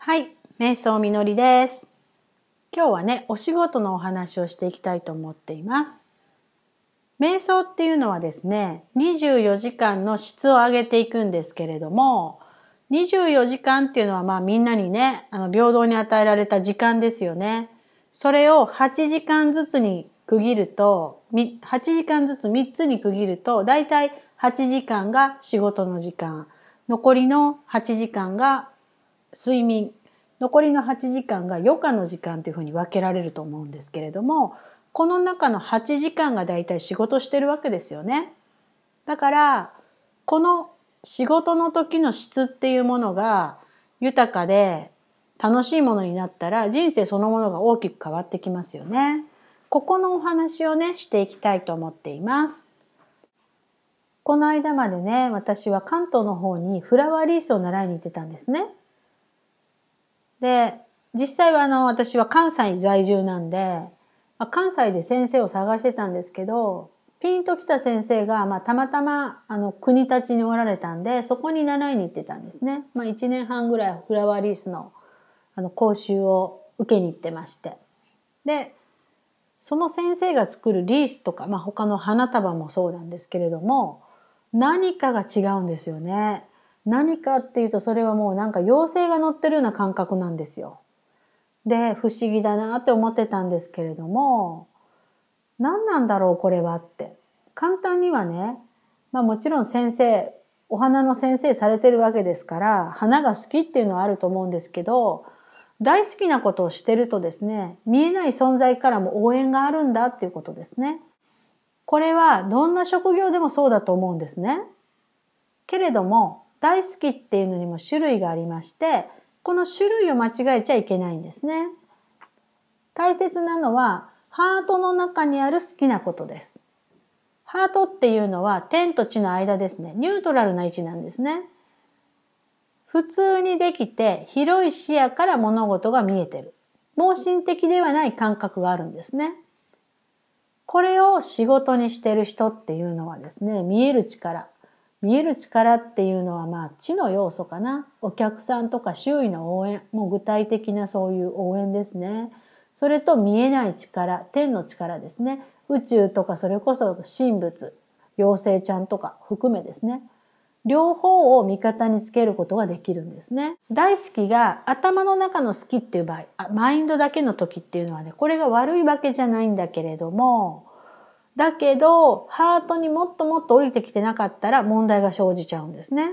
はい、瞑想みのりです。今日はね、お仕事のお話をしていきたいと思っています。瞑想っていうのはですね、24時間の質を上げていくんですけれども、24時間っていうのはまあみんなにね、あの平等に与えられた時間ですよね。それを8時間ずつに区切ると、8時間ずつ3つに区切ると、だいたい8時間が仕事の時間、残りの8時間が睡眠、残りの8時間が余暇の時間というふうに分けられると思うんですけれども、この中の8時間がだいたい仕事してるわけですよね。だから、この仕事の時の質っていうものが豊かで楽しいものになったら人生そのものが大きく変わってきますよね。ここのお話をね、していきたいと思っています。この間までね、私は関東の方にフラワーリースを習いに行ってたんですね。で、実際はあの、私は関西在住なんで、まあ、関西で先生を探してたんですけど、ピンと来た先生が、まあ、たまたま、あの、国立におられたんで、そこに習いに行ってたんですね。まあ、1年半ぐらいフラワーリースの、あの、講習を受けに行ってまして。で、その先生が作るリースとか、まあ、他の花束もそうなんですけれども、何かが違うんですよね。何かっていうと、それはもうなんか妖精が乗ってるような感覚なんですよ。で、不思議だなって思ってたんですけれども、何なんだろうこれはって。簡単にはね、まあもちろん先生、お花の先生されてるわけですから、花が好きっていうのはあると思うんですけど、大好きなことをしてるとですね、見えない存在からも応援があるんだっていうことですね。これはどんな職業でもそうだと思うんですね。けれども、大好きっていうのにも種類がありまして、この種類を間違えちゃいけないんですね。大切なのは、ハートの中にある好きなことです。ハートっていうのは天と地の間ですね。ニュートラルな位置なんですね。普通にできて広い視野から物事が見えてる。盲信的ではない感覚があるんですね。これを仕事にしてる人っていうのはですね、見える力。見える力っていうのはまあ知の要素かな。お客さんとか周囲の応援。もう具体的なそういう応援ですね。それと見えない力、天の力ですね。宇宙とかそれこそ神仏、妖精ちゃんとか含めですね。両方を味方につけることができるんですね。大好きが頭の中の好きっていう場合、マインドだけの時っていうのはね、これが悪いわけじゃないんだけれども、だけど、ハートにもっともっと降りてきてなかったら問題が生じちゃうんですね。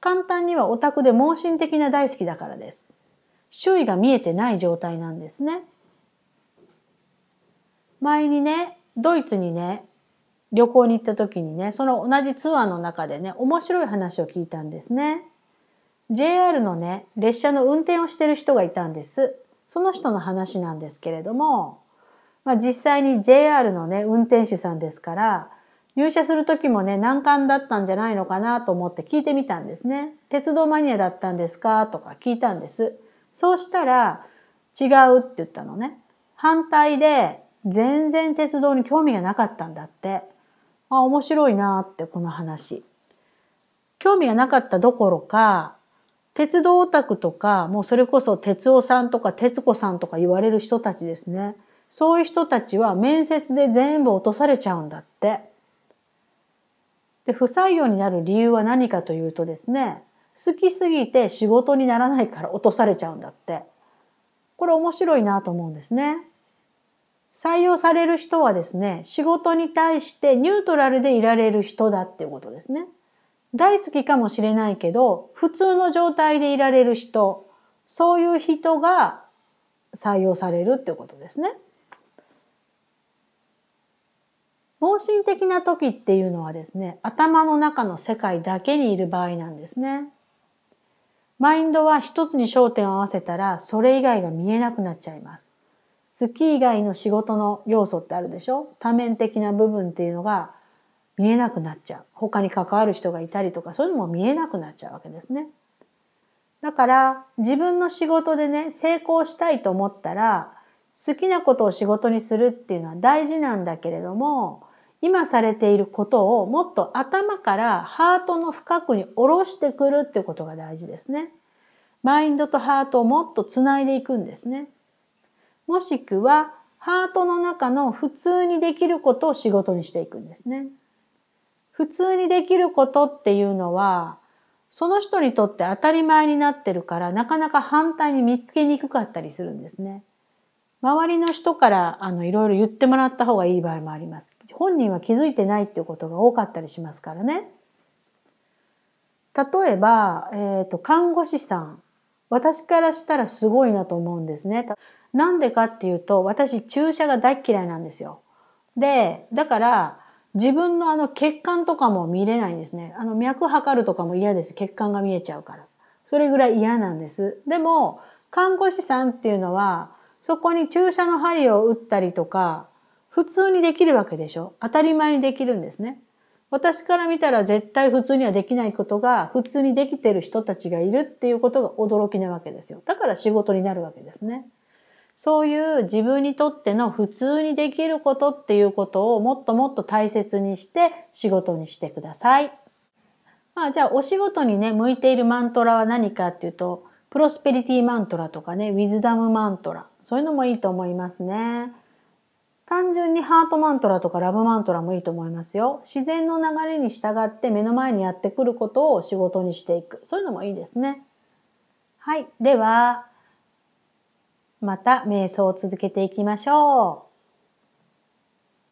簡単にはオタクで盲信的な大好きだからです。周囲が見えてない状態なんですね。前にね、ドイツにね、旅行に行った時にね、その同じツアーの中でね、面白い話を聞いたんですね。JR のね、列車の運転をしてる人がいたんです。その人の話なんですけれども、まあ実際に JR のね、運転手さんですから、入社する時もね、難関だったんじゃないのかなと思って聞いてみたんですね。鉄道マニアだったんですかとか聞いたんです。そうしたら、違うって言ったのね。反対で、全然鉄道に興味がなかったんだって。あ、面白いなって、この話。興味がなかったどころか、鉄道オタクとか、もうそれこそ鉄夫さんとか鉄子さんとか言われる人たちですね。そういう人たちは面接で全部落とされちゃうんだって。で、不採用になる理由は何かというとですね、好きすぎて仕事にならないから落とされちゃうんだって。これ面白いなと思うんですね。採用される人はですね、仕事に対してニュートラルでいられる人だっていうことですね。大好きかもしれないけど、普通の状態でいられる人、そういう人が採用されるっていうことですね。盲信的な時っていうのはですね、頭の中の世界だけにいる場合なんですね。マインドは一つに焦点を合わせたら、それ以外が見えなくなっちゃいます。好き以外の仕事の要素ってあるでしょ？多面的な部分っていうのが見えなくなっちゃう。他に関わる人がいたりとか、そういうのも見えなくなっちゃうわけですね。だから、自分の仕事でね、成功したいと思ったら、好きなことを仕事にするっていうのは大事なんだけれども、今されていることをもっと頭からハートの深くに下ろしてくるってことが大事ですね。マインドとハートをもっとつないでいくんですね。もしくは、ハートの中の普通にできることを仕事にしていくんですね。普通にできることっていうのは、その人にとって当たり前になってるから、なかなか反対に見つけにくかったりするんですね。周りの人からあのいろいろ言ってもらった方がいい場合もあります。本人は気づいてないっていうことが多かったりしますからね。例えば、えっ、ー、と、看護師さん。私からしたらすごいなと思うんですね。なんでかっていうと、私注射が大嫌いなんですよ。で、だから、自分のあの血管とかも見れないんですね。あの脈測るとかも嫌です。血管が見えちゃうから。それぐらい嫌なんです。でも、看護師さんっていうのは、そこに注射の針を打ったりとか、普通にできるわけでしょ？当たり前にできるんですね。私から見たら絶対普通にはできないことが普通にできてる人たちがいるっていうことが驚きなわけですよ。だから仕事になるわけですね。そういう自分にとっての普通にできることっていうことをもっともっと大切にして仕事にしてください。まあじゃあお仕事にね、向いているマントラは何かっていうと、プロスペリティマントラとかね、ウィズダムマントラ。そういうのもいいと思いますね。単純にハートマントラとかラブマントラもいいと思いますよ。自然の流れに従って目の前にやってくることを仕事にしていく。そういうのもいいですね。はい。では、また瞑想を続けていきましょう。